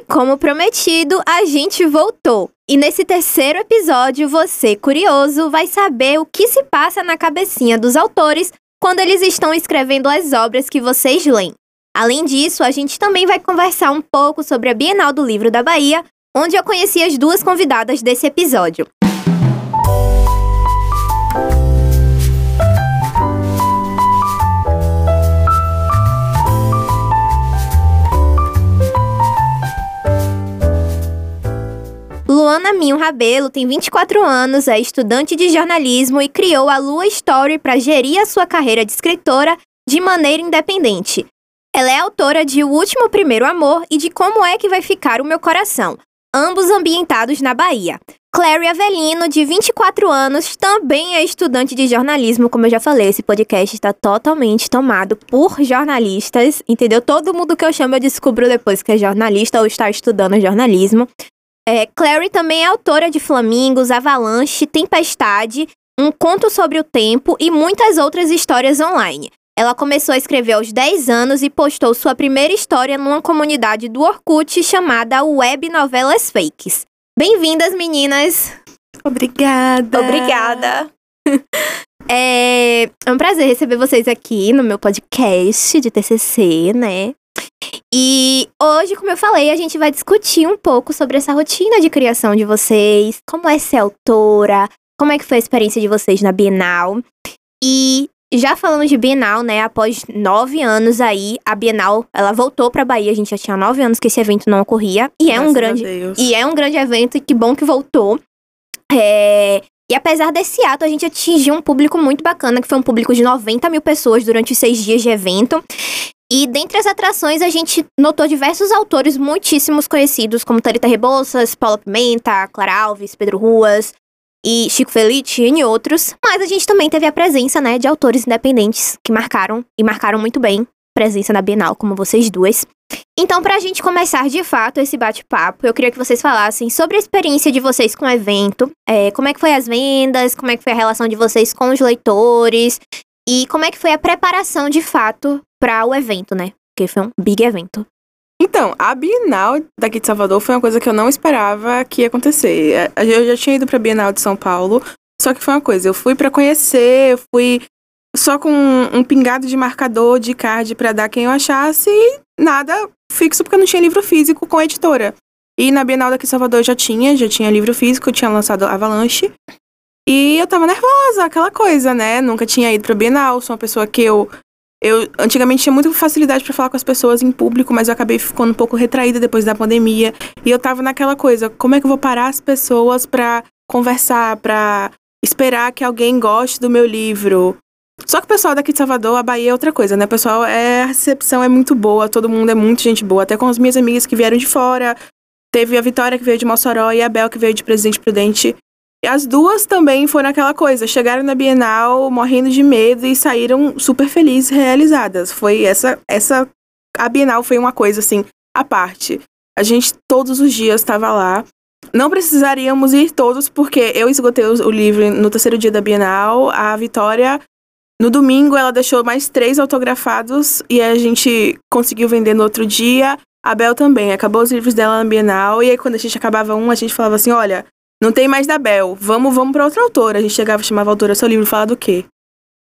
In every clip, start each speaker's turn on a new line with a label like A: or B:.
A: E como prometido, a gente voltou. E nesse terceiro episódio, você, curioso, vai saber o que se passa na cabecinha dos autores quando eles estão escrevendo as obras que vocês leem. Além disso, a gente também vai conversar um pouco sobre a Bienal do Livro da Bahia, onde eu conheci as duas convidadas desse episódio. Luana Minho Rabelo tem 24 anos, é estudante de jornalismo e criou a Lua Story para gerir a sua carreira de escritora de maneira independente. Ela é autora de O Último Primeiro Amor e de Como é que vai ficar o meu coração, ambos ambientados na Bahia. Clary Avelino, de 24 anos, também é estudante de jornalismo, como eu já falei, esse podcast está totalmente tomado por jornalistas, entendeu? Todo mundo que eu chamo eu descubro depois que é jornalista ou está estudando jornalismo. É, Clary também é autora de Flamingos, Avalanche, Tempestade, Um Conto sobre o Tempo e muitas outras histórias online. Ela começou a escrever aos 10 anos e postou sua primeira história numa comunidade do Orkut chamada Web Novelas Fakes. Bem-vindas, meninas!
B: Obrigada!
A: Obrigada! é, é um prazer receber vocês aqui no meu podcast de TCC, né? E hoje, como eu falei, a gente vai discutir um pouco sobre essa rotina de criação de vocês, como é ser autora, como é que foi a experiência de vocês na Bienal. E já falando de Bienal, né? Após nove anos aí, a Bienal, ela voltou pra Bahia. A gente já tinha nove anos que esse evento não ocorria. E é um grande. E é um grande evento, e que bom que voltou. É, e apesar desse ato, a gente atingiu um público muito bacana, que foi um público de 90 mil pessoas durante os seis dias de evento. E dentre as atrações, a gente notou diversos autores muitíssimos conhecidos, como Tarita Rebouças, Paula Pimenta, Clara Alves, Pedro Ruas, e Chico Felice e outros, mas a gente também teve a presença, né, de autores independentes que marcaram e marcaram muito bem presença na Bienal, como vocês duas. Então, para a gente começar de fato esse bate-papo, eu queria que vocês falassem sobre a experiência de vocês com o evento, é, como é que foi as vendas, como é que foi a relação de vocês com os leitores e como é que foi a preparação de fato para o evento, né? Porque foi um big evento.
B: Então, a Bienal daqui de Salvador foi uma coisa que eu não esperava que ia acontecer. É, eu já tinha ido pra Bienal de São Paulo, só que foi uma coisa, eu fui para conhecer, eu fui só com um, pingado de marcador de card para dar quem eu achasse e nada fixo porque eu não tinha livro físico com a editora. E na Bienal daqui de Salvador eu já tinha, já tinha livro físico, eu tinha lançado Avalanche. E eu tava nervosa, aquela coisa, né? Nunca tinha ido pra Bienal, sou uma pessoa que eu eu antigamente tinha muita facilidade para falar com as pessoas em público, mas eu acabei ficando um pouco retraída depois da pandemia. E eu tava naquela coisa, como é que eu vou parar as pessoas para conversar, para esperar que alguém goste do meu livro? Só que o pessoal daqui de Salvador, a Bahia é outra coisa, né? O pessoal, é, a recepção é muito boa, todo mundo é muito gente boa, até com as minhas amigas que vieram de fora. Teve a Vitória que veio de Mossoró e a Bel que veio de Presidente Prudente. As duas também foram aquela coisa, chegaram na Bienal morrendo de medo e saíram super felizes, realizadas. Foi essa essa a Bienal foi uma coisa assim à parte. A gente todos os dias estava lá. Não precisaríamos ir todos porque eu esgotei o livro no terceiro dia da Bienal. A Vitória no domingo ela deixou mais três autografados e a gente conseguiu vender no outro dia. A Bel também, acabou os livros dela na Bienal, e aí quando a gente acabava um, a gente falava assim: olha, não tem mais da Bel. Vamos, vamos para outra autora. A gente chegava e chamava a autora, seu livro fala do quê?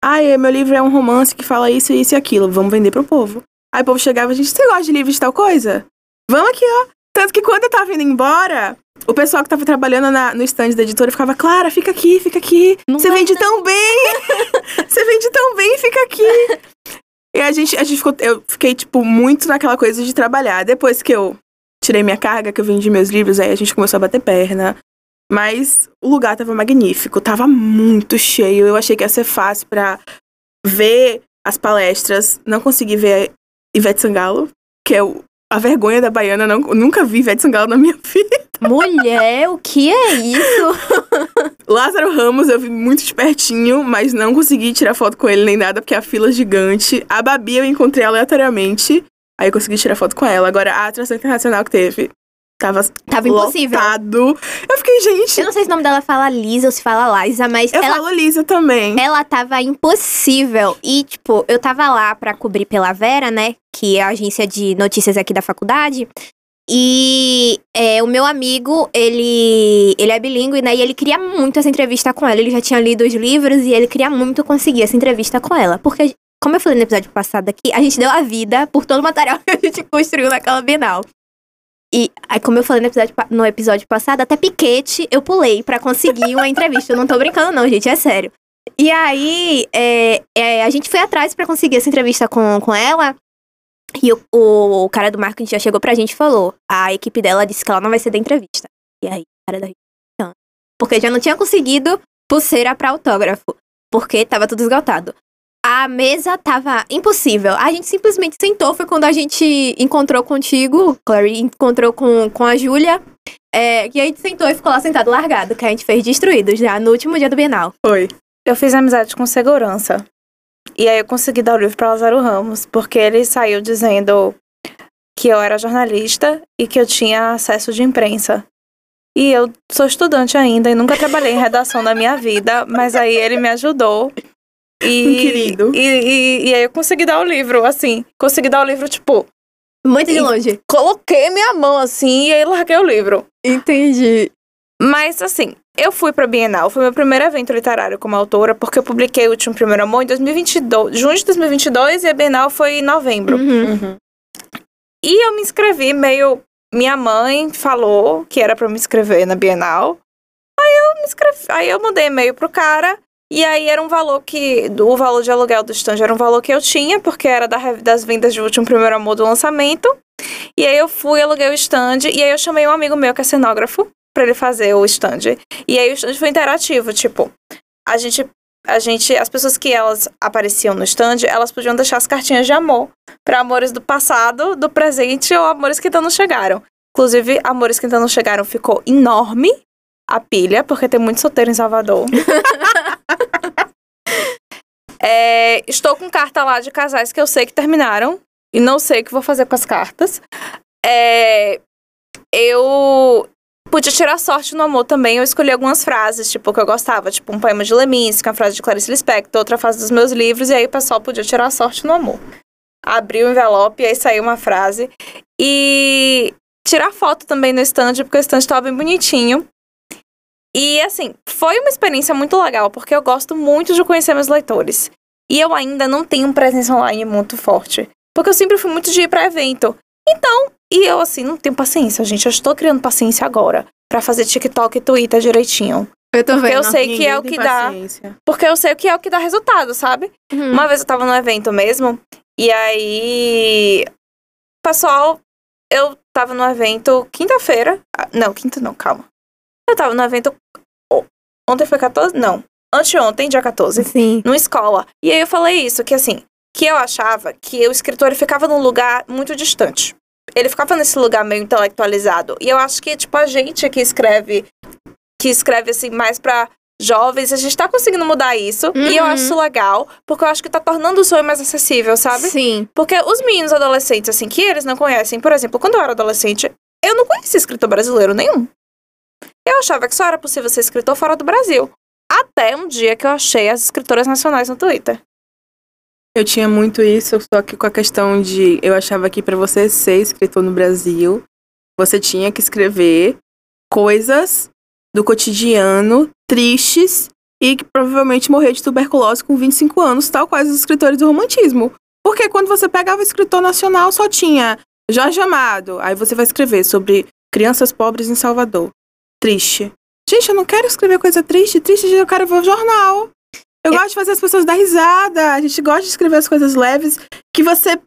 B: Ah, é, meu livro é um romance que fala isso, isso e aquilo. Vamos vender pro povo. Aí o povo chegava, a gente, você gosta de livro de tal coisa? Vamos aqui, ó. Tanto que quando eu tava indo embora, o pessoal que tava trabalhando na, no stand da editora ficava, Clara, fica aqui, fica aqui. Você vende não. tão bem! Você vende tão bem, fica aqui. E a gente, a gente ficou, eu fiquei, tipo, muito naquela coisa de trabalhar. Depois que eu tirei minha carga, que eu vendi meus livros, aí a gente começou a bater perna. Mas o lugar tava magnífico, tava muito cheio. Eu achei que ia ser fácil para ver as palestras. Não consegui ver Ivete Sangalo, que é o, a vergonha da baiana. Não, nunca vi Ivete Sangalo na minha vida.
A: Mulher, o que é isso?
B: Lázaro Ramos eu vi muito de pertinho, mas não consegui tirar foto com ele nem nada, porque a fila é gigante. A Babi eu encontrei aleatoriamente. Aí eu consegui tirar foto com ela. Agora, a atração internacional que teve Tava,
A: Tava impossível.
B: Lotado. Eu fiquei, gente.
A: Eu não sei se o nome dela fala Lisa ou se fala Liza, mas.
B: Eu
A: ela,
B: falo Lisa também.
A: Ela tava impossível. E, tipo, eu tava lá pra cobrir pela Vera, né? Que é a agência de notícias aqui da faculdade. E é, o meu amigo, ele, ele é bilíngue, né? E ele queria muito essa entrevista com ela. Ele já tinha lido os livros e ele queria muito conseguir essa entrevista com ela. Porque, como eu falei no episódio passado aqui, a gente deu a vida por todo o material que a gente construiu naquela Bienal. E aí, como eu falei no episódio, no episódio passado, até piquete eu pulei pra conseguir uma entrevista. Eu não tô brincando, não, gente, é sério. E aí, é, é, a gente foi atrás pra conseguir essa entrevista com, com ela. E o, o, o cara do marketing já chegou pra gente e falou: a equipe dela disse que ela não vai ser da entrevista. E aí, cara da. Porque já não tinha conseguido pulseira pra autógrafo. Porque tava tudo esgotado. A mesa tava impossível. A gente simplesmente sentou. Foi quando a gente encontrou contigo, Clary, encontrou com, com a Júlia. É, a gente sentou e ficou lá sentado largado, que a gente fez destruído já no último dia do Bienal.
B: Foi.
C: Eu fiz amizade com segurança. E aí eu consegui dar o livro para Lázaro Ramos, porque ele saiu dizendo que eu era jornalista e que eu tinha acesso de imprensa. E eu sou estudante ainda e nunca trabalhei em redação na minha vida, mas aí ele me ajudou. E,
B: Um querido.
C: E, e, e aí eu consegui dar o livro, assim. Consegui dar o livro, tipo,
A: Muito de longe.
C: coloquei minha mão assim e aí larguei o livro.
A: Entendi.
C: Mas, assim, eu fui pra Bienal, foi meu primeiro evento literário como autora, porque eu publiquei o último Primeiro Amor em 2022, junho de 2022 e a Bienal foi em novembro.
A: Uhum.
B: Uhum.
C: E eu me inscrevi meio. Minha mãe falou que era pra eu me inscrever na Bienal. Aí eu me inscrevi. Aí eu mandei e-mail pro cara. E aí era um valor que. O valor de aluguel do stand era um valor que eu tinha, porque era da das vendas de último primeiro amor do lançamento. E aí eu fui, aluguei o stand. E aí eu chamei um amigo meu que é cenógrafo pra ele fazer o stand. E aí o stand foi interativo, tipo, a gente. A gente, as pessoas que elas apareciam no stand, elas podiam deixar as cartinhas de amor para amores do passado, do presente ou amores que ainda não chegaram. Inclusive, amores que ainda não chegaram ficou enorme a pilha, porque tem muito solteiro em Salvador. É, estou com carta lá de casais que eu sei que terminaram e não sei o que vou fazer com as cartas. É, eu podia tirar sorte no amor também. Eu escolhi algumas frases, tipo, que eu gostava, tipo um poema de Leminski, uma frase de Clarice Lispector, outra frase dos meus livros, e aí o pessoal podia tirar sorte no amor. Abri o envelope e aí saiu uma frase. E tirar foto também no stand, porque o stand estava bem bonitinho. E assim, foi uma experiência muito legal, porque eu gosto muito de conhecer meus leitores. E eu ainda não tenho presença online muito forte. Porque eu sempre fui muito de ir pra evento. Então, e eu assim, não tenho paciência, gente. Eu estou criando paciência agora pra fazer TikTok e Twitter direitinho.
A: Eu tô
C: Porque
A: vendo.
C: eu sei que
B: Ninguém
C: é o que dá.
B: paciência.
C: Porque eu sei o que é o que dá resultado, sabe?
A: Uhum.
C: Uma vez eu tava num evento mesmo, e aí. Pessoal, eu tava no evento quinta-feira. Ah, Não, quinta não, calma. Eu tava no evento. Ontem foi 14? Não. Anteontem, dia 14.
A: Sim.
C: Numa escola. E aí eu falei isso, que assim, que eu achava que o escritor ficava num lugar muito distante. Ele ficava nesse lugar meio intelectualizado. E eu acho que, tipo, a gente que escreve, que escreve assim, mais pra jovens, a gente tá conseguindo mudar isso. E eu
A: Uhum.
C: acho isso legal, porque eu acho que tá tornando o sonho mais acessível, sabe?
A: Sim.
C: Porque os meninos adolescentes, assim, que eles não conhecem, por exemplo, quando eu era adolescente, eu não conhecia escritor brasileiro nenhum. Eu achava que só era possível ser escritor fora do Brasil. Até um dia que eu achei as escritoras nacionais no Twitter.
B: Eu tinha muito isso, só que com a questão de. Eu achava que pra você ser escritor no Brasil, você tinha que escrever coisas do cotidiano tristes e que provavelmente morrer de tuberculose com 25 anos, tal quais os escritores do romantismo. Porque quando você pegava o escritor nacional, só tinha Jorge Amado. Aí você vai escrever sobre crianças pobres em Salvador. Triste. Gente, eu não quero escrever coisa triste. Triste, eu quero ver o jornal. Eu gosto de fazer as pessoas dar risada. A gente gosta de escrever as coisas leves que você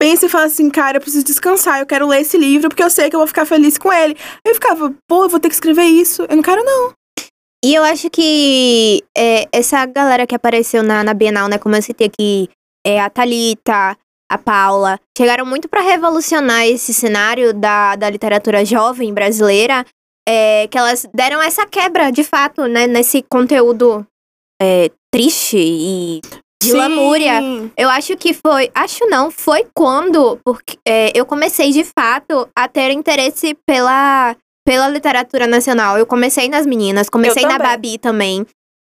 B: pensa e fala assim, cara, eu preciso descansar, eu quero ler esse livro porque eu sei que eu vou ficar feliz com ele. Aí eu ficava, pô, eu vou ter que escrever isso. Eu não quero, não.
A: E eu acho que é, essa galera que apareceu na, na Bienal, né? Como eu citei aqui, é, a Thalita, a Paula, chegaram muito pra revolucionar esse cenário da, da literatura jovem brasileira. É, que elas deram essa quebra, de fato, né? Nesse conteúdo é, triste e de
B: Sim.
A: lamúria. Eu acho que foi. Acho não, foi quando porque, é, eu comecei de fato a ter interesse pela, pela literatura nacional. Eu comecei nas meninas, comecei na. Babi também.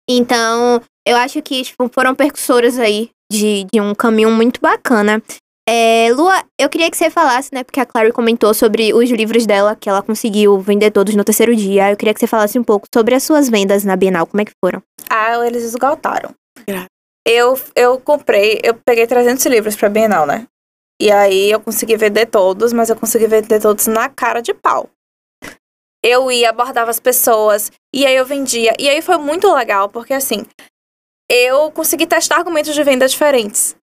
A: Então, eu acho que tipo, foram percussoras aí de, de um caminho muito bacana. É, Lua, eu queria que você falasse, né? Porque a Clary comentou sobre os livros dela, que ela conseguiu vender todos no terceiro dia. Eu queria que você falasse um pouco sobre as suas vendas na Bienal, como é que foram?
C: Ah, eles esgotaram.
B: Graças.
C: Eu, eu comprei, eu peguei 300 livros pra Bienal, né? E aí eu consegui vender todos, mas eu consegui vender todos na cara de pau. Eu ia, abordava as pessoas, e aí eu vendia. E aí foi muito legal, porque assim, eu consegui testar argumentos de venda diferentes.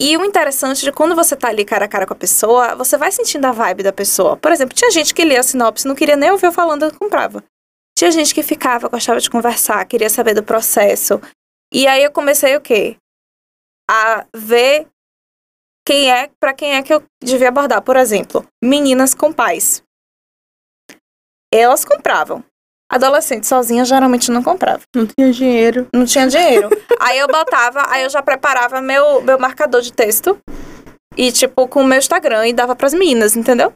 C: E o interessante de quando você tá ali cara a cara com a pessoa, você vai sentindo a vibe da pessoa. Por exemplo, tinha gente que lia a sinopse, não queria nem ouvir eu falando, eu comprava. Tinha gente que ficava, gostava de conversar, queria saber do processo. E aí eu comecei o quê? A ver quem é, para quem é que eu devia abordar. Por exemplo, meninas com pais. Elas compravam. Adolescente sozinha geralmente não comprava.
B: Não tinha dinheiro.
C: Não tinha dinheiro. aí eu botava, aí eu já preparava meu, meu marcador de texto. E, tipo, com o meu Instagram e dava pras meninas, entendeu?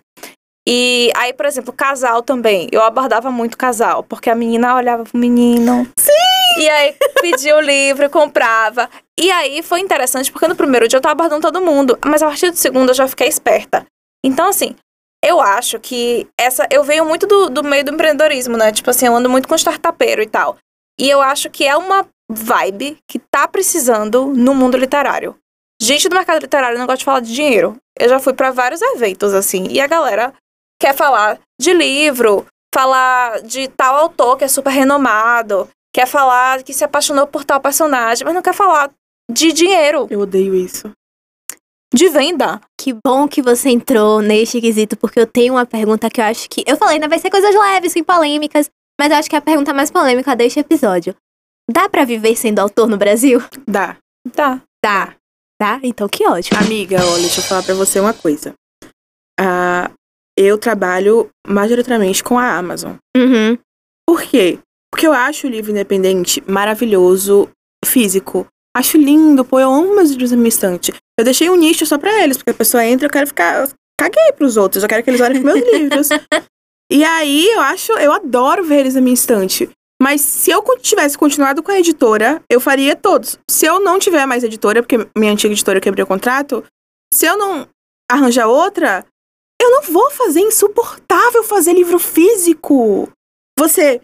C: E aí, por exemplo, casal também. Eu abordava muito casal, porque a menina olhava pro menino. Sim! E aí pedia o livro, comprava. E aí foi interessante, porque no primeiro dia eu tava abordando todo mundo, mas a partir do segundo eu já fiquei esperta. Então, assim, eu acho que essa. Eu venho muito do, do meio do empreendedorismo, né? Tipo assim, eu ando muito com startupeiro e tal. E eu acho que é uma vibe que tá precisando no mundo literário. Gente do mercado literário não gosta de falar de dinheiro. Eu já fui pra vários eventos, assim, e a galera quer falar de livro, falar de tal autor que é super renomado, quer falar que se apaixonou por tal personagem, mas não quer falar de dinheiro,
B: Eu odeio isso.
C: De venda.
A: Que bom que você entrou neste quesito, porque eu tenho uma pergunta que eu acho que. Eu falei, né? Vai ser coisas leves, sem polêmicas, mas eu acho que é a pergunta mais polêmica deste episódio. Dá pra viver sendo autor no Brasil?
B: Dá.
C: Tá.
A: Dá. Tá? Então que ótimo.
B: Amiga, olha, deixa eu falar pra você uma coisa. Ah, eu trabalho majoritariamente com a Amazon.
A: Uhum.
B: Por quê? Porque eu acho o livro independente maravilhoso, físico. Acho lindo, pô, eu amo meus livros na minha estante. Eu deixei um nicho só pra eles, porque a pessoa entra, eu quero ficar. eu Caguei pros outros, eu quero que eles olhem pros meus livros. E aí eu acho, eu adoro ver eles na minha estante. Mas se eu tivesse continuado com a editora, eu faria todos. Se eu não tiver mais editora, porque minha antiga editora eu quebrei o contrato, se eu não arranjar outra, eu não vou fazer é insuportável fazer livro físico. Você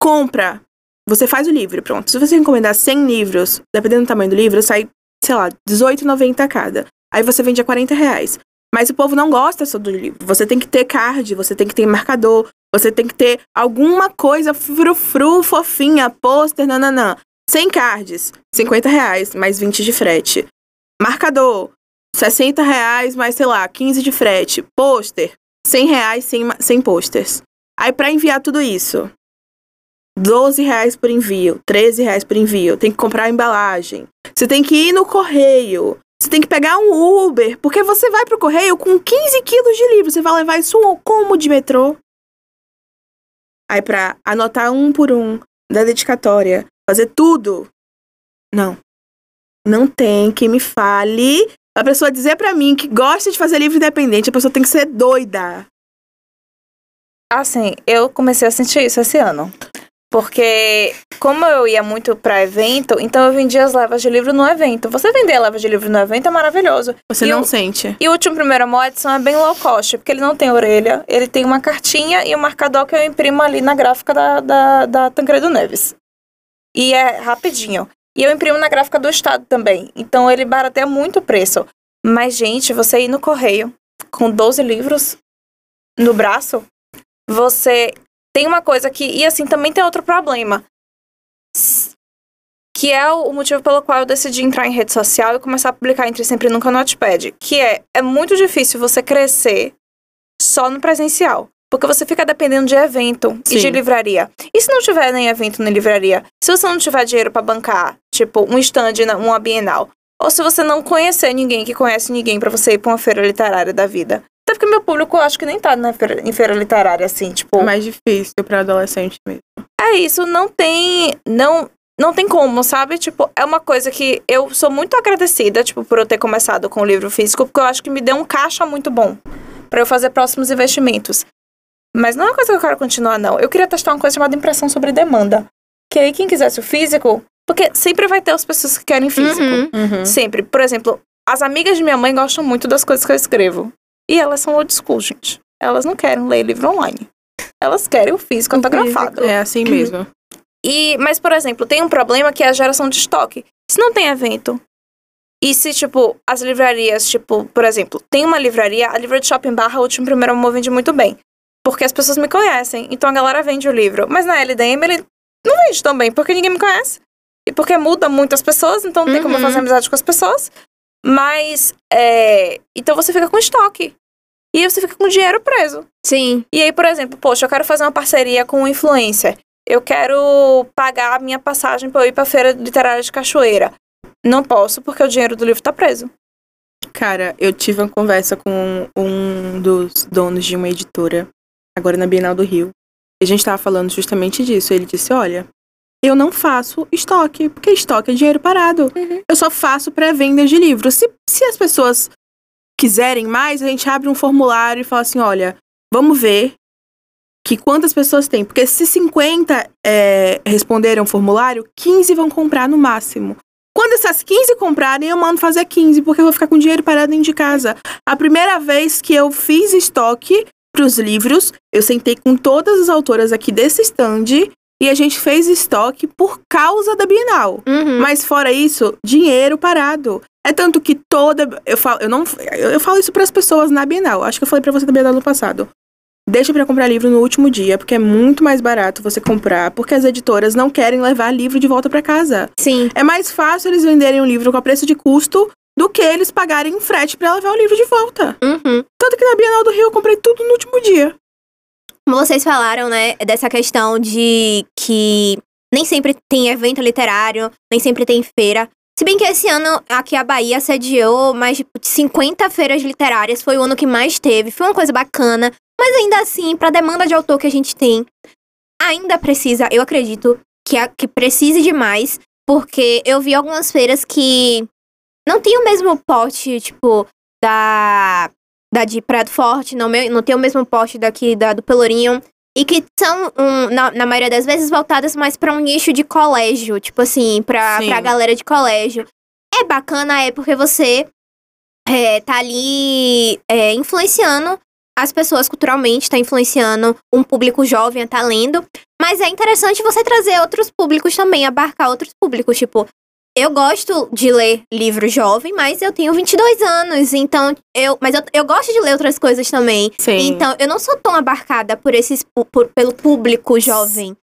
B: compra, você faz o livro, pronto. Se você encomendar 100 livros, dependendo do tamanho do livro, sai, sei lá, R$18,90 cada. Aí você vende a 40 reais. Mas o povo não gosta só do livro. Você tem que ter card, você tem que ter marcador, você tem que ter alguma coisa frufru, fofinha, pôster, nananã. 100 cards, 50 reais, mais 20 de frete. Marcador, 60 reais, mais, sei lá, 15 de frete. Pôster, 100 reais, 100, ma- 100 posters. Aí pra enviar tudo isso, 12 reais por envio, 13 reais por envio. Tem que comprar a embalagem. Você tem que ir no correio. Você tem que pegar um Uber, porque você vai pro correio com 15 quilos de livro. Você vai levar isso como de metrô? Aí pra anotar um por um, da dedicatória, fazer tudo. Não. Não tem que me fale. A pessoa dizer pra mim que gosta de fazer livro independente, a pessoa tem que ser doida.
C: Assim, eu comecei a sentir isso esse ano. Porque, como eu ia muito pra evento, então eu vendia as levas de livro no evento. Você vender levas de livro no evento é maravilhoso.
B: Você
C: E
B: não
C: o-
B: sente.
C: E o último primeiro Amor Edson é bem low cost, porque ele não tem orelha, ele tem uma cartinha e um marcador que eu imprimo ali na gráfica da, da, da Tancredo Neves. E é rapidinho. E eu imprimo na gráfica do Estado também. Então ele barateia muito o preço. Mas, gente, você ir no correio com 12 livros no braço, você tem uma coisa que. E assim, também tem outro problema. Que é o motivo pelo qual eu decidi entrar em rede social e começar a publicar entre sempre e nunca no Notepad. Que é, é muito difícil você crescer só no presencial. Porque você fica dependendo de evento e
B: Sim.
C: de livraria. E se não tiver nem evento nem livraria? Se você não tiver dinheiro pra bancar, tipo, um stand, uma bienal. Ou se você não conhecer ninguém que conhece ninguém pra você ir pra uma feira literária da vida. Até porque meu público eu acho que nem tá na feira, em feira literária, assim, tipo.
B: É mais difícil pra adolescente mesmo.
C: É isso, não tem. Não, não tem como, sabe? Tipo, é uma coisa que eu sou muito agradecida, tipo, por eu ter começado com o livro físico, porque eu acho que me deu um caixa muito bom pra eu fazer próximos investimentos. Mas não é uma coisa que eu quero continuar, não. Eu queria testar uma coisa chamada impressão sobre demanda. Que aí quem quisesse o físico, porque sempre vai ter as pessoas que querem físico.
A: Uhum.
B: Uhum.
C: Sempre. Por exemplo, as amigas de minha mãe gostam muito das coisas que eu escrevo. E elas são old school, gente. Elas não querem ler livro online. Elas querem o físico autografado.
B: É assim mesmo.
C: E, mas, por exemplo, tem um problema que é a geração de estoque. Se não tem evento, e se, tipo, as livrarias, tipo, por exemplo, tem uma livraria, a livraria de Shopping Barra, o último primeiro amor vende muito bem. Porque as pessoas me conhecem, então a galera vende o livro. Mas na LDM ele não vende tão bem, porque ninguém me conhece. E porque muda muito as pessoas, então não tem como eu
A: Uhum.
C: fazer amizade com as pessoas. Mas, é... Então você fica com estoque. E você fica com dinheiro preso.
A: Sim.
C: E aí, por exemplo, poxa, eu quero fazer uma parceria com um influencer. Eu quero pagar a minha passagem pra eu ir pra feira literária de Cachoeira. Não posso, porque o dinheiro do livro tá preso.
B: Cara, eu tive uma conversa com um dos donos de uma editora, agora na Bienal do Rio. E a gente tava falando justamente disso. Ele disse: Olha, eu não faço estoque, porque estoque é dinheiro parado.
C: Uhum.
B: Eu só faço pré-venda de livros. Se, se as pessoas quiserem mais, a gente abre um formulário e fala assim: olha, vamos ver que quantas pessoas tem. Porque se 50 é, responderam o formulário, 15 vão comprar no máximo. Quando essas 15 comprarem, eu mando fazer 15, porque eu vou ficar com dinheiro parado dentro de casa. A primeira vez que eu fiz estoque para os livros, eu sentei com todas as autoras aqui desse stand e a gente fez estoque por causa da Bienal.
A: Uhum.
B: Mas fora isso, dinheiro parado. É tanto que toda. Eu falo, eu não, eu, falo isso para as pessoas na Bienal. Acho que eu falei para você da Bienal no passado. Deixa para comprar livro no último dia, porque é muito mais barato você comprar, porque as editoras não querem levar livro de volta para casa.
A: Sim.
B: É mais fácil eles venderem um livro com a preço de custo do que eles pagarem um frete para levar o livro de volta.
A: Uhum.
B: Tanto que na Bienal do Rio eu comprei tudo no último dia.
A: Como vocês falaram, né, dessa questão de que nem sempre tem evento literário, nem sempre tem feira. Se bem que esse ano aqui a Bahia sediou mais de 50 feiras literárias, foi o ano que mais teve, foi uma coisa bacana. Mas ainda assim, pra demanda de autor que a gente tem, ainda precisa, eu acredito, que, a- que precise de mais, porque eu vi algumas feiras que não tem o mesmo porte, tipo, da da de Praia do Forte, não, me- não tem o mesmo porte daqui da, do Pelourinho. E que são, um, na, na maioria das vezes, voltadas mais pra um nicho de colégio. Tipo assim, pra,
B: Sim.
A: pra galera de colégio. É bacana, é porque você é, tá ali é, influenciando as pessoas culturalmente, tá influenciando um público jovem a tá lendo. Mas é interessante você trazer outros públicos também, abarcar outros públicos. Tipo, eu gosto de ler livro jovem, mas eu tenho 22 anos, então eu. Mas eu, eu gosto de ler outras coisas também.
B: Sim.
A: Então, eu não sou tão abarcada por esses por- pelo público jovem.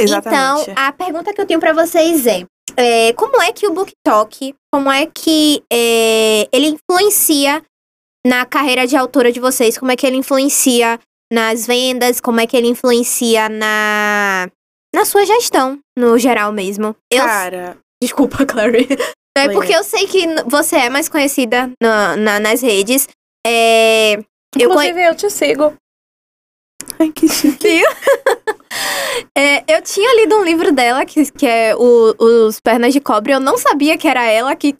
B: Exatamente.
A: Então, a pergunta que eu tenho pra vocês é, é, como é que o BookTok, como é que é, ele influencia na carreira de autora de vocês? Como é que ele influencia nas vendas? Como é que ele influencia na na sua gestão, no geral mesmo? Eu,
B: Cara,
A: desculpa, Clary. É porque eu sei que você é mais conhecida na- na- nas redes. É, eu
C: Inclusive, eu te sigo.
B: ai que chique.
A: É, eu tinha lido um livro dela, que, que é o, Os Pernas de Cobre. Eu não sabia que era ela, que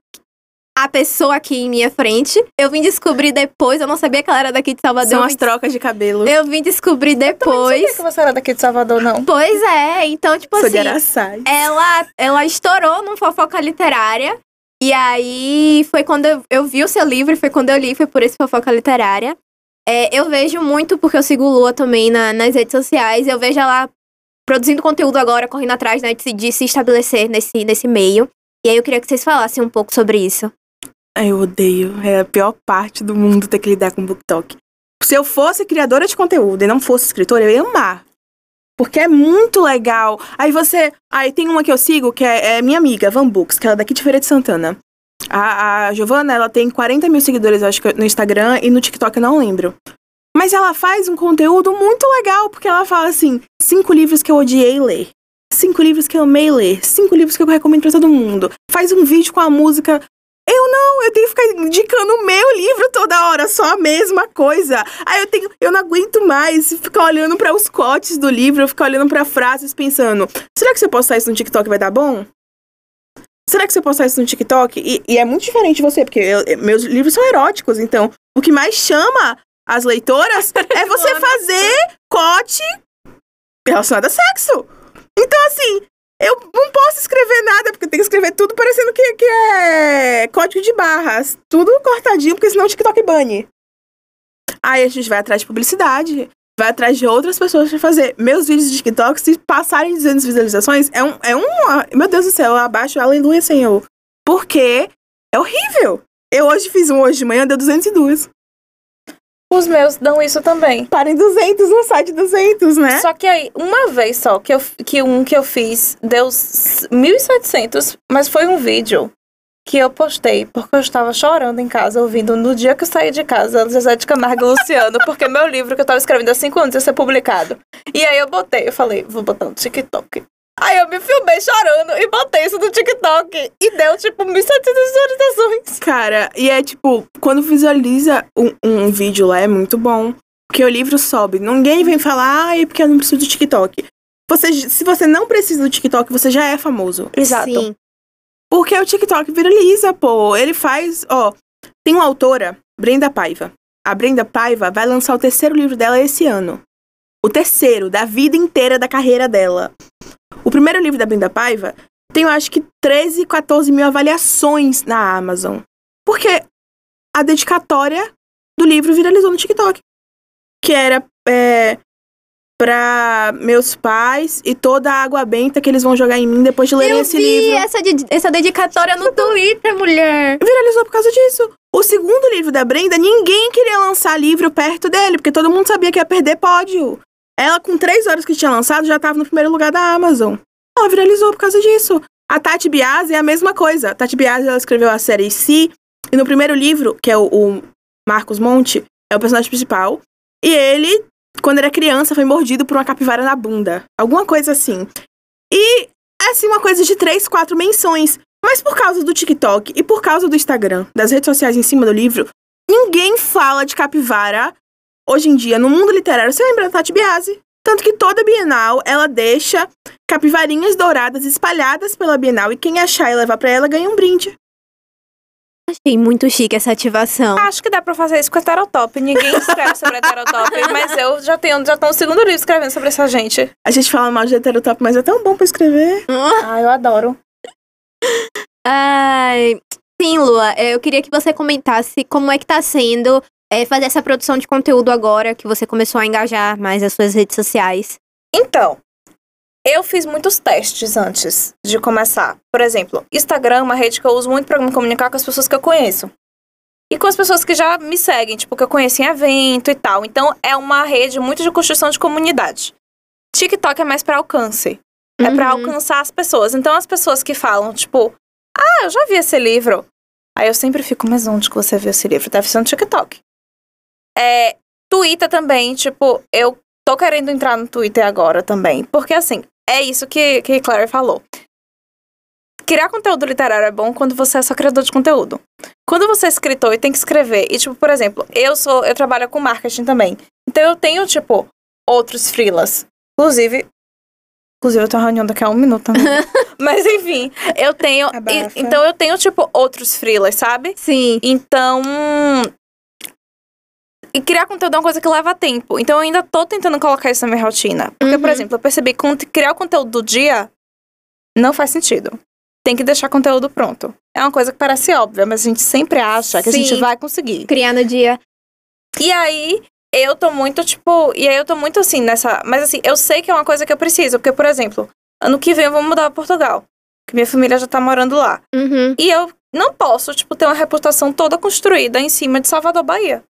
A: a pessoa aqui em minha frente. Eu vim descobrir depois, eu não sabia que ela era daqui de Salvador.
B: São
A: eu
B: as trocas de cabelo.
A: Eu vim descobrir
C: Também não sabia
A: depois.
C: que você era daqui de Salvador, não.
A: Pois é, então, tipo
B: Sou de
A: assim,
B: Araçás.
A: ela, ela estourou num fofoca literária. E aí foi quando eu, eu vi o seu livro, foi quando eu li, foi por esse fofoca literária. É, eu vejo muito, porque eu sigo Lua também na- nas redes sociais, eu vejo ela produzindo conteúdo agora, correndo atrás né, de, se- de se estabelecer nesse, nesse meio. E aí eu queria que vocês falassem um pouco sobre isso.
B: Eu odeio. É a pior parte do mundo ter que lidar com BookTok. Se eu fosse criadora de conteúdo e não fosse escritora, eu ia amar. Porque é muito legal. Aí você. Aí tem uma que eu sigo, que é, é minha amiga, Van Books, que ela é daqui de Feira de Santana. A, a Giovana, ela tem 40 mil seguidores, acho que no Instagram, e no TikTok eu não lembro. Mas ela faz um conteúdo muito legal, porque ela fala assim: cinco livros que eu odiei ler. Cinco livros que eu amei ler. Cinco livros que eu recomendo pra todo mundo. Faz um vídeo com a música eu não, eu tenho que ficar indicando o meu livro toda hora, só a mesma coisa. Aí eu tenho, eu não aguento mais ficar olhando para os cotes do livro, ficar olhando para frases pensando, será que se eu postar isso no TikTok vai dar bom? Será que se eu postar isso no TikTok? E, e é muito diferente de você, porque eu- meus livros são eróticos, então o que mais chama as leitoras é você fazer cote relacionado a sexo. Então, assim, Eu não posso escrever nada, porque tem que escrever tudo parecendo que, que é código de barras. Tudo cortadinho, porque senão o TikTok bane. Aí a gente vai atrás de publicidade, vai atrás de outras pessoas pra fazer. Meus vídeos de TikTok, se passarem 200 visualizações, é um. É um meu Deus do céu, eu abaixo, aleluia, Senhor. Porque é horrível. Eu hoje fiz um hoje de manhã, deu 202.
C: Os meus dão isso também.
B: Parem 200 no site 200, né?
C: Só que aí, uma vez só, que, eu, que um que eu fiz deu 1.700, mas foi um vídeo que eu postei porque eu estava chorando em casa, ouvindo no dia que eu saí de casa, Zezé de Camargo e Luciano, porque meu livro que eu estava escrevendo há 5 anos ia ser publicado. E aí eu botei, eu falei, vou botar no TikTok. Aí eu me filmei chorando e botei isso no TikTok. E deu, tipo, 1.700 visualizações.
B: Cara, e é tipo, quando visualiza um, um vídeo lá é muito bom. Porque o livro sobe. Ninguém vem falar, ai, porque eu não preciso do TikTok. Você, se você não precisa do TikTok, você já é famoso.
C: Exato.
A: Sim.
B: Porque o TikTok viraliza, pô. Ele faz, ó. Tem uma autora, Brenda Paiva. A Brenda Paiva vai lançar o terceiro livro dela esse ano. O terceiro, da vida inteira da carreira dela. O primeiro livro da Brenda Paiva tem, eu acho que, 13, 14 mil avaliações na Amazon. Porque a dedicatória do livro viralizou no TikTok. Que era é, pra meus pais e toda a água benta que eles vão jogar em mim depois de lerem
A: Eu
B: esse
A: vi
B: livro.
A: essa, de- essa dedicatória no Twitter, mulher.
B: Viralizou por causa disso. O segundo livro da Brenda, ninguém queria lançar livro perto dele, porque todo mundo sabia que ia perder pódio. Ela, com três horas que tinha lançado, já tava no primeiro lugar da Amazon. Ela viralizou por causa disso. A Tati Biasi é a mesma coisa. A Tati Biasi, ela escreveu a série Si, e no primeiro livro, que é o, o Marcos Monte, é o personagem principal, e ele, quando era criança, foi mordido por uma capivara na bunda. Alguma coisa assim. E, é assim, uma coisa de três, quatro menções. Mas por causa do TikTok e por causa do Instagram, das redes sociais em cima do livro, ninguém fala de capivara hoje em dia no mundo literário. Você lembra da Tati Biasi? Tanto que toda Bienal ela deixa capivarinhas douradas espalhadas pela Bienal e quem achar e levar pra ela ganha um brinde.
A: Achei muito chique essa ativação.
C: Acho que dá pra fazer isso com a Heterotop. Ninguém escreve sobre a Heterotop, mas eu já tenho já tô no segundo livro escrevendo sobre essa gente.
B: A gente fala mal de heterotop, mas é tão bom pra escrever.
C: Ah, eu adoro.
A: Ai, sim, Lua, eu queria que você comentasse como é que tá sendo é, fazer essa produção de conteúdo agora que você começou a engajar mais as suas redes sociais.
C: Então, eu fiz muitos testes antes de começar. Por exemplo, Instagram é uma rede que eu uso muito pra me comunicar com as pessoas que eu conheço. E com as pessoas que já me seguem, tipo, que eu conheço em evento e tal. Então, é uma rede muito de construção de comunidade. TikTok é mais pra alcance. É pra
A: Uhum.
C: alcançar as pessoas. Então, as pessoas que falam, tipo, ah, eu já vi esse livro. Aí eu sempre fico, mas onde que você viu esse livro? Deve ser no TikTok. É, Twitter também, tipo, eu tô querendo entrar no Twitter agora também. Porque, assim, é isso que, que Claire falou. Criar conteúdo literário é bom quando você é só criador de conteúdo. Quando você é escritor e tem que escrever, e tipo, por exemplo, eu sou, eu trabalho com marketing também. Então eu tenho, tipo, outros freelas. Inclusive, inclusive eu tenho uma reunião daqui a um minuto, né? Mas enfim, eu tenho, e- então eu tenho, tipo, outros freelas, sabe?
A: Sim.
C: Então. E criar conteúdo é uma coisa que leva tempo. Então eu ainda tô tentando colocar isso na minha rotina. Porque, por
A: Uhum.
C: exemplo, eu percebi que criar o conteúdo do dia não faz sentido. Tem que deixar conteúdo pronto. É uma coisa que parece óbvia, mas a gente sempre acha que a gente vai conseguir.
A: Criar no dia.
C: E aí, eu tô muito, tipo. E aí eu tô muito assim nessa. Mas assim, eu sei que é uma coisa que eu preciso. Porque, por exemplo, ano que vem eu vou mudar pra Portugal. Que minha família já tá morando lá.
A: Uhum.
C: E eu não posso, tipo, ter uma reputação toda construída em cima de Salvador, Bahia.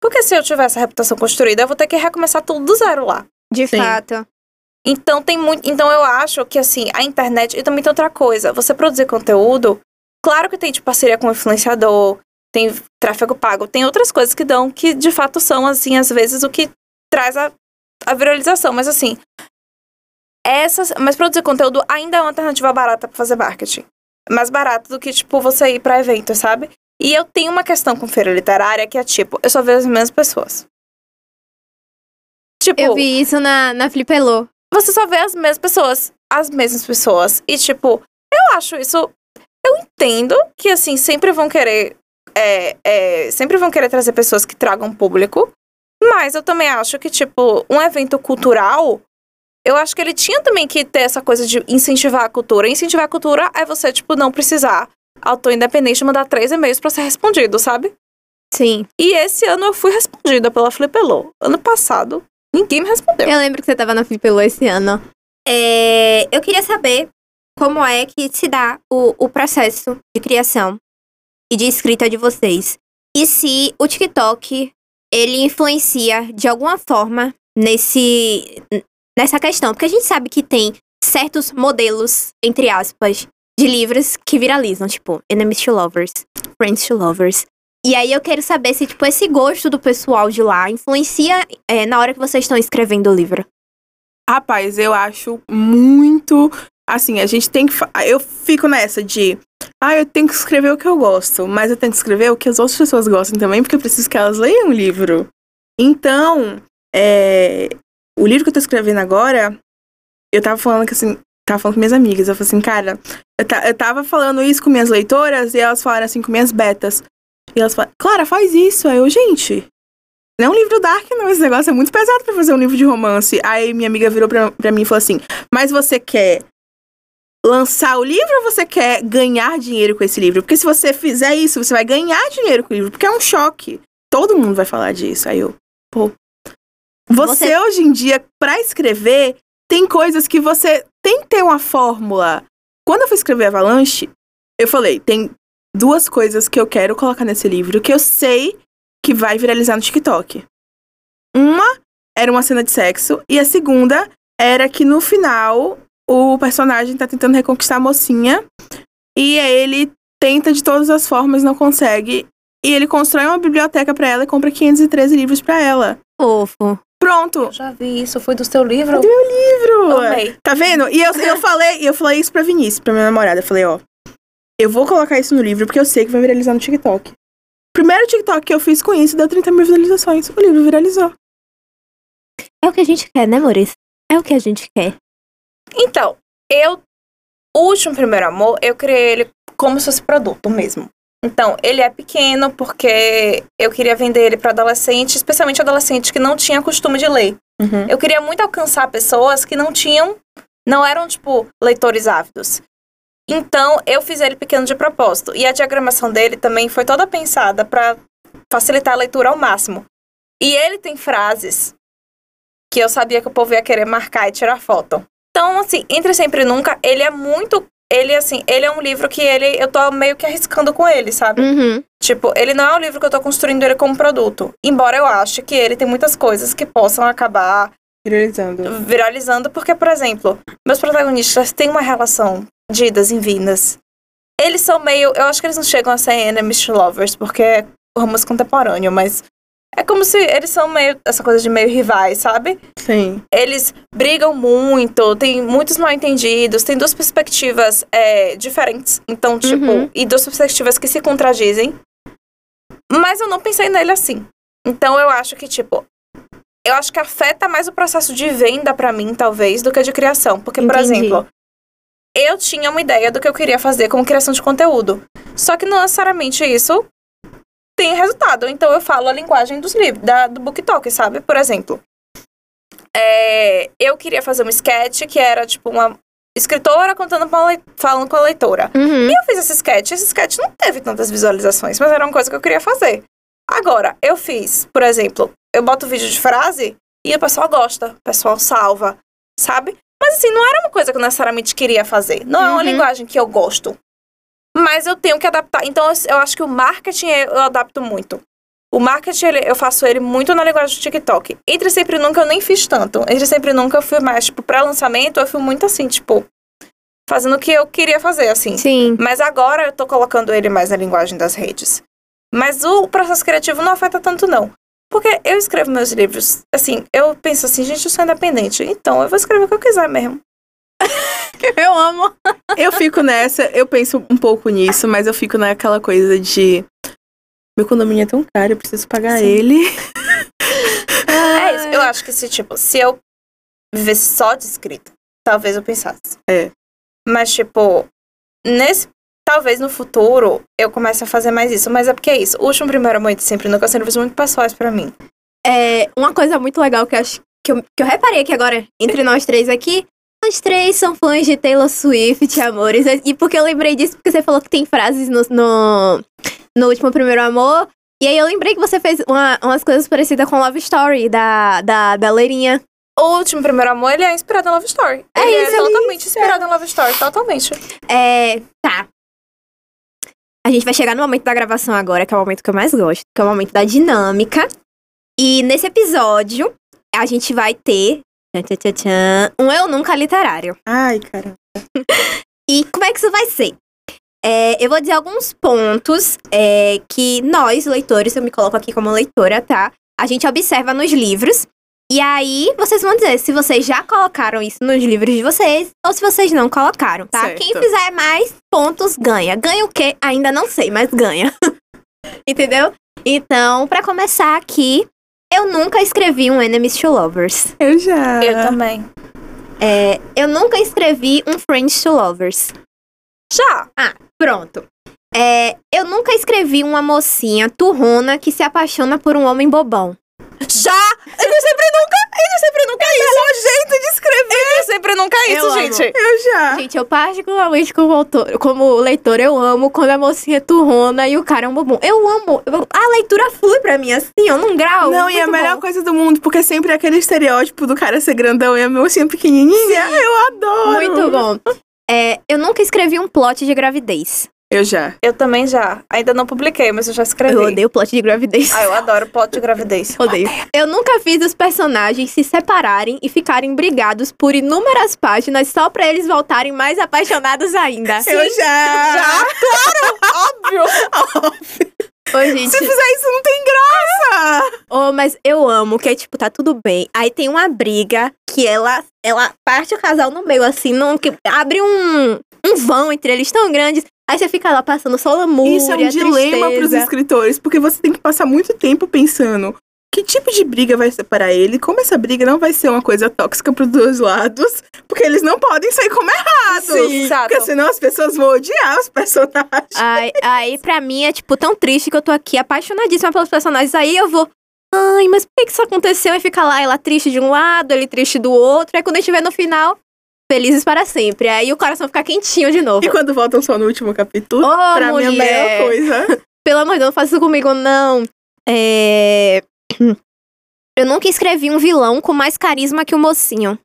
C: Porque se eu tiver essa reputação construída, eu vou ter que recomeçar tudo do zero lá.
A: De
B: Sim.
A: fato.
C: Então tem muito. Então eu acho que assim, a internet. E também tem outra coisa. Você produzir conteúdo, claro que tem tipo parceria com influenciador, tem tráfego pago, tem outras coisas que dão que de fato são, assim, às vezes, o que traz a, a viralização. Mas assim. Essas, mas produzir conteúdo ainda é uma alternativa barata pra fazer marketing. Mais barato do que, tipo, você ir pra evento, sabe? E eu tenho uma questão com feira literária que é tipo, eu só vejo as mesmas pessoas. Tipo,
A: Eu vi isso na, na Flipelô.
C: você só vê as mesmas pessoas. As mesmas pessoas. E, tipo, eu acho isso. Eu entendo que, assim, sempre vão querer. é, é, sempre vão querer trazer pessoas que tragam público. Mas eu também acho que, tipo, um evento cultural eu acho que ele tinha também que ter essa coisa de incentivar a cultura. Incentivar a cultura é você, tipo, não precisar, autor independente, mandar três e-mails pra ser respondido, sabe?
A: Sim.
C: E esse ano eu fui respondida pela Flipelô. Ano passado, ninguém me respondeu.
A: Eu lembro que você tava na Flipelô esse ano. É, eu queria saber como é que se dá o, o processo de criação e de escrita de vocês. E se o TikTok, ele influencia de alguma forma nesse, nessa questão. Porque a gente sabe que tem certos modelos, entre aspas, de livros que viralizam, tipo, Enemies to Lovers, Friends to Lovers. E aí eu quero saber se, tipo, esse gosto do pessoal de lá influencia é, na hora que vocês estão escrevendo o livro.
B: Rapaz, eu acho muito. Assim, a gente tem que. Eu fico nessa de. Ah, eu tenho que escrever o que eu gosto, mas eu tenho que escrever o que as outras pessoas gostam também, porque eu preciso que elas leiam o livro. Então, é, o livro que eu tô escrevendo agora, eu tava falando que assim. Tava falando com minhas amigas. Eu falei assim, cara, eu, eu tava falando isso com minhas leitoras e elas falaram assim com minhas betas. E elas falaram, Clara, faz isso. Aí eu, gente, não é um livro dark, não. Esse negócio é muito pesado pra fazer um livro de romance. Aí minha amiga virou pra, pra mim e falou assim: Mas você quer lançar o livro ou você quer ganhar dinheiro com esse livro? Porque se você fizer isso, você vai ganhar dinheiro com o livro, porque é um choque. Todo mundo vai falar disso. Aí eu, pô. Você,
A: Você-
B: hoje em dia, pra escrever, tem coisas que você tem que ter uma fórmula. Quando eu fui escrever Avalanche, eu falei: tem duas coisas que eu quero colocar nesse livro que eu sei que vai viralizar no TikTok. Uma era uma cena de sexo e a segunda era que no final o personagem tá tentando reconquistar a mocinha e ele tenta de todas as formas, não consegue e ele constrói uma biblioteca pra ela e compra 513 livros pra ela.
A: Fofo.
B: Pronto.
C: Eu já vi isso, foi do seu livro?
B: Livro.
C: Amei.
B: Tá vendo? E eu, eu falei, eu falei isso pra Vinícius, pra minha namorada. Eu falei, ó, eu vou colocar isso no livro porque eu sei que vai viralizar no TikTok. Primeiro TikTok que eu fiz com isso deu 30 mil visualizações. O livro viralizou.
A: É o que a gente quer, né, Maurício? É o que a gente quer.
C: Então, eu. O último primeiro amor, eu criei ele como se fosse produto mesmo. Então, ele é pequeno porque eu queria vender ele para adolescente, especialmente adolescente que não tinha costume de ler.
B: Uhum.
C: Eu queria muito alcançar pessoas que não tinham, não eram, tipo, leitores ávidos. Então, eu fiz ele pequeno de propósito. E a diagramação dele também foi toda pensada para facilitar a leitura ao máximo. E ele tem frases que eu sabia que o povo ia querer marcar e tirar foto. Então, assim, Entre Sempre e Nunca, ele é muito. Ele, assim, ele é um livro que ele. Eu tô meio que arriscando com ele, sabe?
A: Uhum.
C: Tipo, ele não é um livro que eu tô construindo ele como produto. Embora eu ache que ele tem muitas coisas que possam acabar
B: Viralizando.
C: viralizando, porque, por exemplo, meus protagonistas têm uma relação de idas e vindas. Eles são meio. Eu acho que eles não chegam a ser enemies to lovers, porque é romance contemporâneo, mas. É como se eles são meio. Essa coisa de meio rivais, sabe?
B: Sim.
C: Eles brigam muito, tem muitos mal entendidos, tem duas perspectivas é, diferentes. Então, tipo,
A: Uhum.
C: e duas perspectivas que se contradizem. Mas eu não pensei nele assim. Então eu acho que, tipo, eu acho que afeta mais o processo de venda pra mim, talvez, do que de criação. Porque, por
A: Entendi.
C: exemplo, eu tinha uma ideia do que eu queria fazer como criação de conteúdo. Só que não necessariamente isso tem resultado. Então eu falo a linguagem dos livros, da, do BookTok, sabe? Por exemplo, é, eu queria fazer um sketch que era tipo uma escritora contando lei- falando com a leitora.
A: Uhum.
C: Eu fiz esse sketch, esse sketch não teve tantas visualizações, mas era uma coisa que eu queria fazer. Agora, eu fiz, por exemplo, eu boto vídeo de frase e o pessoal gosta, o pessoal salva, sabe? Mas assim, não era uma coisa que eu necessariamente queria fazer. Não é uma
A: Uhum.
C: linguagem que eu gosto. Mas eu tenho que adaptar. Então, eu- acho que o marketing eu adapto muito. O marketing, eu faço ele muito na linguagem do TikTok. Entre sempre e nunca eu nem fiz tanto. Entre sempre e nunca eu fui mais, tipo, pré-lançamento, eu fui muito assim, tipo, fazendo o que eu queria fazer, assim.
A: Sim.
C: Mas agora eu tô colocando ele mais na linguagem das redes. Mas o processo criativo não afeta tanto, não. Porque eu escrevo meus livros, assim, eu penso assim, gente, eu sou independente. Então eu vou escrever o que eu quiser mesmo.
A: Eu amo.
B: Eu fico nessa, eu penso um pouco nisso, mas eu fico naquela coisa de. Meu condomínio é tão caro, eu preciso pagar
C: Sim.
B: ele.
C: É isso. Eu acho que se, tipo, se eu vivesse só de escrita, talvez eu pensasse.
B: É.
C: Mas, tipo, nesse. Talvez no futuro eu comece a fazer mais isso. Mas é porque é isso. O último primeiro amor de sempre nunca livros muito pessoais pra mim.
A: É, uma coisa muito legal que eu acho que eu, que eu reparei aqui agora, entre nós três aqui, nós três são fãs de Taylor Swift, amores. E porque eu lembrei disso, porque você falou que tem frases no, no, no último Primeiro Amor. E aí eu lembrei que você fez uma- umas coisas parecidas com Love Story, da, da, da Leirinha.
C: O último Primeiro Amor, ele é inspirado em Love Story.
A: É
C: ele
A: isso,
C: é totalmente inspirado em Love Story, totalmente.
A: É. Tá. A gente vai chegar no momento da gravação agora, que é o momento que eu mais gosto, que é o momento da dinâmica. E nesse episódio, a gente vai ter. Tchan, tchan, tchan, um Eu Nunca literário.
B: Ai, cara.
A: E como é que isso vai ser? É, eu vou dizer alguns pontos é, que nós, leitores, eu me coloco aqui como leitora, tá? A gente observa nos livros. E aí, vocês vão dizer se vocês já colocaram isso nos livros de vocês ou se vocês não colocaram, tá?
B: Certo.
A: Quem fizer mais pontos ganha. Ganha o quê? Ainda não sei, mas ganha. Entendeu? Então, pra começar aqui, eu nunca escrevi um Enemies to Lovers.
B: Eu já.
C: Eu também.
A: É, eu nunca escrevi um Friends to Lovers.
C: Já.
A: Pronto. É, eu nunca escrevi uma mocinha turrona que se apaixona por um homem bobão.
C: Já! Ele sempre nunca, ele sempre nunca é isso. É jeito de escrever. Ele sempre nunca é isso,
A: Eu amo.
C: gente.
B: Eu já.
A: Gente, eu particularmente como, autor, como leitor, eu amo quando a mocinha é turrona e o cara é um bobão. Eu amo. eu- a leitura flui pra mim assim, ó, num grau.
B: Não, e é a melhor
A: bom.
B: coisa do mundo, porque sempre é aquele estereótipo do cara ser grandão e a mocinha pequenininha. Eu adoro.
A: Muito bom. É, eu nunca escrevi um plot de gravidez.
B: Eu já.
C: Eu também já. Ainda não publiquei, mas eu já escrevi.
A: Eu odeio plot de gravidez.
C: Ah, eu adoro plot de gravidez.
A: Odeio. Eu nunca fiz os personagens se separarem e ficarem brigados por inúmeras páginas só pra eles voltarem mais apaixonados ainda.
B: Eu já.
C: Já, claro, óbvio.
A: Ô, gente.
B: Se fizer isso, não tem graça.
A: Oh, mas eu amo que é tipo, tá tudo bem. Aí tem uma briga que ela, ela parte o casal no meio, assim, não, que abre um, um vão entre eles tão grandes. Aí você fica lá passando só lamúria,
B: Isso é um dilema pros
A: tristeza.
B: escritores, porque você tem que passar muito tempo pensando que tipo de briga vai separar ele, como essa briga não vai ser uma coisa tóxica pros dois lados, porque eles não podem sair como errados.
C: Sim, exato.
B: Porque senão as pessoas vão odiar os personagens.
A: Aí, aí, pra mim, é, tipo, tão triste que eu tô aqui apaixonadíssima pelos personagens. Aí eu vou. Ai, mas por que que isso aconteceu? E fica lá, ela triste de um lado, ele triste do outro. Aí quando a gente vê no final, felizes para sempre. Aí o coração fica quentinho de novo.
B: E quando voltam só no último capítulo,
A: Ô,
B: pra mim é a melhor
A: mulher.
B: coisa.
A: Pelo amor de Deus, não faça isso comigo, não. É. Eu nunca escrevi um vilão com mais carisma que o mocinho.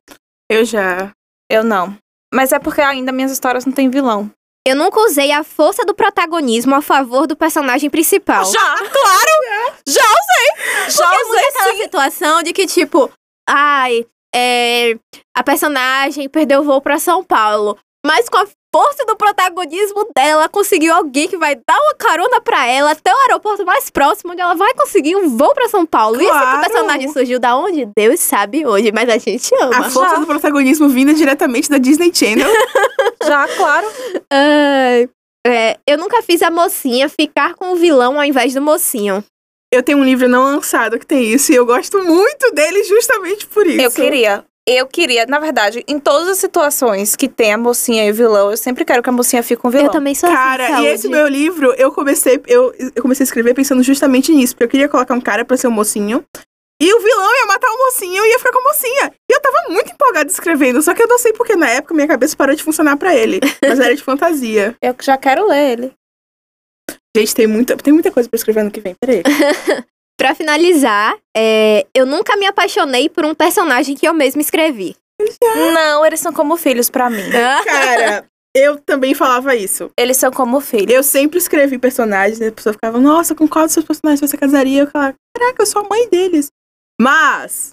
B: Eu já.
C: Eu não. Mas é porque ainda minhas histórias não têm vilão.
A: Eu nunca usei a força do protagonismo a favor do personagem principal.
C: Já, claro! Já usei! Já
A: Porque
C: usei
A: aquela
C: sim!
A: situação de que, tipo, ai, é, a personagem perdeu o voo pra São Paulo. Mas com a força do protagonismo dela, ela conseguiu alguém que vai dar uma carona pra ela até o aeroporto mais próximo, onde ela vai conseguir um voo pra São Paulo. E esse
B: Claro.
A: personagem surgiu da onde? Deus sabe hoje, mas a gente ama.
B: A força
C: Já.
B: do protagonismo vinda diretamente da Disney Channel.
C: Já, claro.
A: Ai, é, eu nunca fiz a mocinha ficar com o vilão ao invés do mocinho.
B: Eu tenho um livro não lançado que tem isso e eu gosto muito dele justamente por isso.
C: Eu queria. Eu queria, na verdade, em todas as situações que tem a mocinha e o vilão, eu sempre quero que a mocinha fique com o vilão.
A: Eu também sou assim,
B: Cara, e
A: saúde.
B: esse meu livro, eu comecei, eu, eu comecei a escrever pensando justamente nisso, porque eu queria colocar um cara pra ser um mocinho. E o vilão ia matar o mocinho e ia ficar com a mocinha. E eu tava muito empolgada escrevendo, só que eu não sei porque na época minha cabeça parou de funcionar pra ele. Mas era de fantasia.
C: Eu já quero ler ele.
B: Gente, tem muita, tem muita coisa pra escrever ano que vem, peraí.
A: Pra finalizar, é, eu nunca me apaixonei por um personagem que eu mesma escrevi.
C: Não, eles são como filhos pra mim.
B: Cara, eu também falava isso.
C: Eles são como filhos.
B: Eu sempre escrevi personagens e a pessoa ficava, nossa, com qual dos seus personagens você casaria? Eu falava, caraca, eu sou a mãe deles. Mas,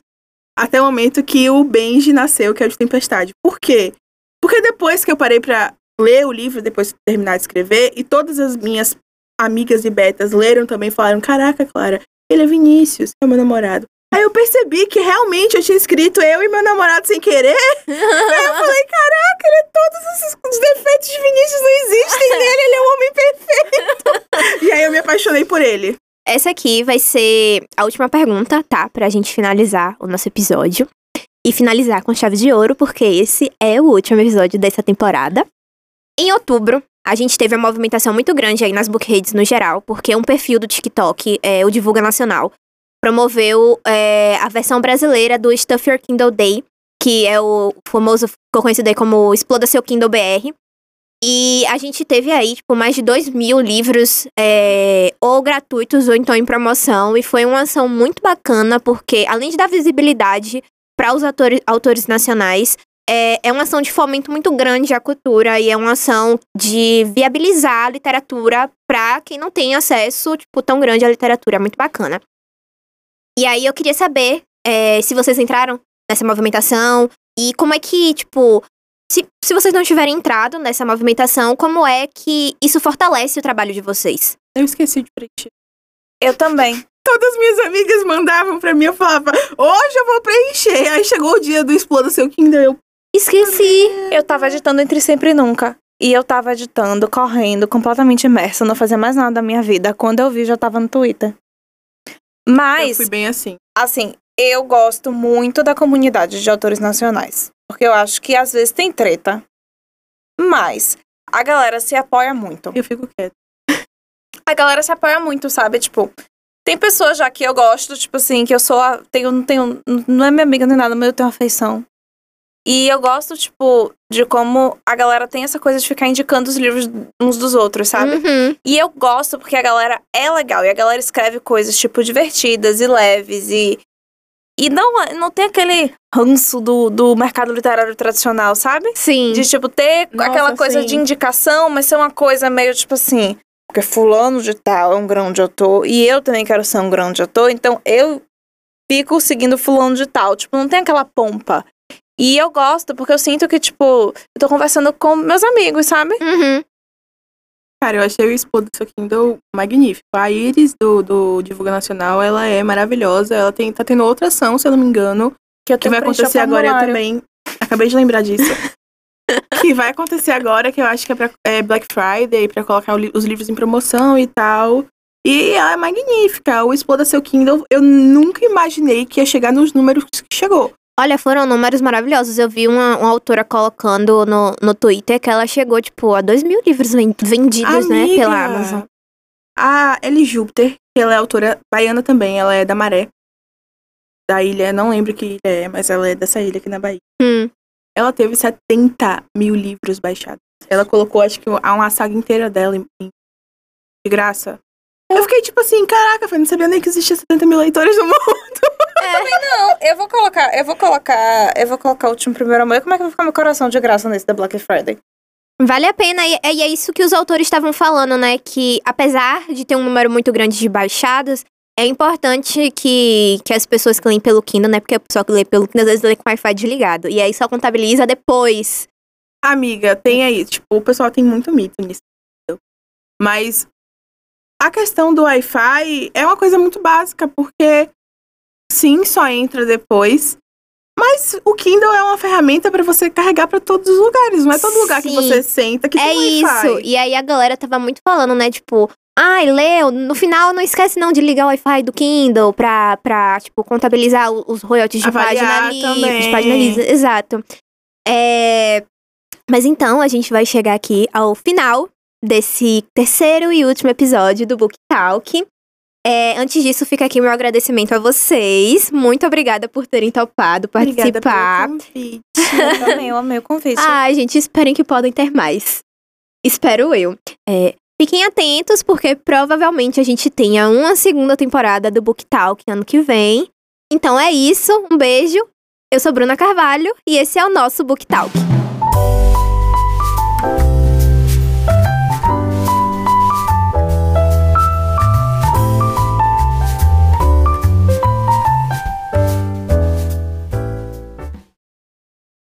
B: até o momento que o Benji nasceu, que é o de Tempestade. Por quê? Porque depois que eu parei pra ler o livro, depois de terminar de escrever, e todas as minhas amigas e betas leram também, falaram, caraca, Clara, ele é Vinícius, é meu namorado. Aí eu percebi que realmente eu tinha escrito eu e meu namorado sem querer. Aí eu falei, caraca, ele é todos esses os defeitos de Vinícius não existem nele, ele é um homem perfeito. e aí eu me apaixonei por ele.
A: Essa aqui vai ser a última pergunta, tá? Pra gente finalizar o nosso episódio. E finalizar com chave de ouro, porque esse é o último episódio dessa temporada. Em outubro, a gente teve uma movimentação muito grande aí nas bookreads no geral, porque um perfil do TikTok, é, o Divulga Nacional, promoveu é, a versão brasileira do Stuff Your Kindle Day, que é o famoso, ficou conhecido aí como Exploda Seu Kindle BR. E a gente teve aí, tipo, mais de 2 mil livros é, ou gratuitos ou então em promoção. E foi uma ação muito bacana, porque além de dar visibilidade para os autores, autores nacionais, é, é uma ação de fomento muito grande à cultura e é uma ação de viabilizar a literatura para quem não tem acesso, tipo, tão grande à literatura. É muito bacana. E aí eu queria saber é, se vocês entraram nessa movimentação e como é que, tipo, se, se vocês não tiverem entrado nessa movimentação, como é que isso fortalece o trabalho de vocês?
B: Eu esqueci de preencher.
C: Eu também.
B: Todas minhas amigas mandavam pra mim, eu falava, hoje eu vou preencher. Aí chegou o dia do Exploda Seu Kindle, eu...
A: Esqueci.
C: Eu tava editando Entre Sempre e Nunca. E eu tava editando, correndo, completamente imersa, não fazia mais nada da minha vida. Quando eu vi, já tava no Twitter.
B: Eu
C: Mas,
B: fui bem assim.
C: assim, eu gosto muito da comunidade de autores nacionais. Porque eu acho que às vezes tem treta. Mas a galera se apoia muito.
B: Eu fico quieta.
C: A galera se apoia muito, sabe? Tipo, tem pessoas já que eu gosto, tipo assim, que eu sou. a- Tenho, não tenho. Não é minha amiga nem nada, mas eu tenho afeição. E eu gosto, tipo, de como a galera tem essa coisa de ficar indicando os livros uns dos outros, sabe?
A: Uhum.
C: E eu gosto porque a galera é legal e a galera escreve coisas, tipo, divertidas e leves e. E não, não tem aquele ranço do, do mercado literário tradicional, sabe?
A: Sim.
C: De, tipo, ter
B: Nossa,
C: aquela coisa
B: sim.
C: de indicação, mas ser uma coisa meio, tipo assim. Porque fulano de tal é um grande autor e eu também quero ser um grande autor, então eu fico seguindo fulano de tal. Tipo, não tem aquela pompa. E eu gosto porque eu sinto que, tipo, eu tô conversando com meus amigos, sabe?
A: Uhum.
B: Cara, eu achei o Exploda Seu Kindle magnífico. A Iris do, do Divulga Nacional, ela é maravilhosa. Ela tem, tá tendo outra ação, se eu não me engano.
C: Que eu
B: Que vai acontecer agora eu também. Acabei de lembrar disso. que vai acontecer agora, que eu acho que é pra é Black Friday, pra colocar os livros em promoção e tal. E ela é magnífica. O Exploda Seu Kindle, eu nunca imaginei que ia chegar nos números que chegou.
A: Olha, foram números maravilhosos. Eu vi uma, uma autora colocando no, no Twitter que ela chegou, tipo, a 2 mil livros ven- vendidos, né,
B: Amiga,
A: pela Amazon.
B: A Ellie Júpiter, que ela é autora baiana também, ela é da Maré. Da ilha, não lembro que ilha é, mas ela é dessa ilha aqui na Bahia.
A: Hum.
B: Ela teve 70 mil livros baixados. Ela colocou, acho que, uma uma saga inteira dela em- em- de graça. Eu fiquei tipo assim, caraca, eu não sabia nem que existia 70 mil leitores no mundo.
C: Não, eu vou colocar, eu vou colocar, eu vou colocar o último primeiro amor. Como é que vai ficar meu coração de graça nesse da Black Friday?
A: Vale a pena, e, e é isso que os autores estavam falando, né? Que apesar de ter um número muito grande de baixados, é importante que, que as pessoas que leem pelo Kindle, né? Porque a pessoa que lê pelo Kindle às vezes lê com o Wi-Fi desligado. E aí só contabiliza depois.
B: Amiga, tem aí, tipo, o pessoal tem muito mito nisso. Mas a questão do Wi-Fi é uma coisa muito básica, porque sim, só entra depois. Mas o Kindle é uma ferramenta pra você carregar pra todos os lugares. Não é todo lugar que você senta que
A: é
B: tem Wi-Fi.
A: isso. E aí a galera tava muito falando, né? Tipo, ai, Leo, no final não esquece não de ligar o Wi-Fi do Kindle pra, pra tipo, contabilizar os royalties de
B: Avaliar
A: página livre. De página livre, exato. É... Mas então, a gente vai chegar aqui ao final desse terceiro e último episódio do Book Talk. É, antes disso, fica aqui meu agradecimento a vocês. Muito obrigada por terem topado
B: Obrigada
A: participar.
B: pelo convite.
C: Eu também, eu amei o convite.
A: Ai, gente, esperem que podem ter mais. Espero eu. É, fiquem atentos, porque provavelmente a gente tenha uma segunda temporada do Book Talk ano que vem. Então é isso, um beijo. Eu sou Bruna Carvalho e esse é o nosso Book Talk.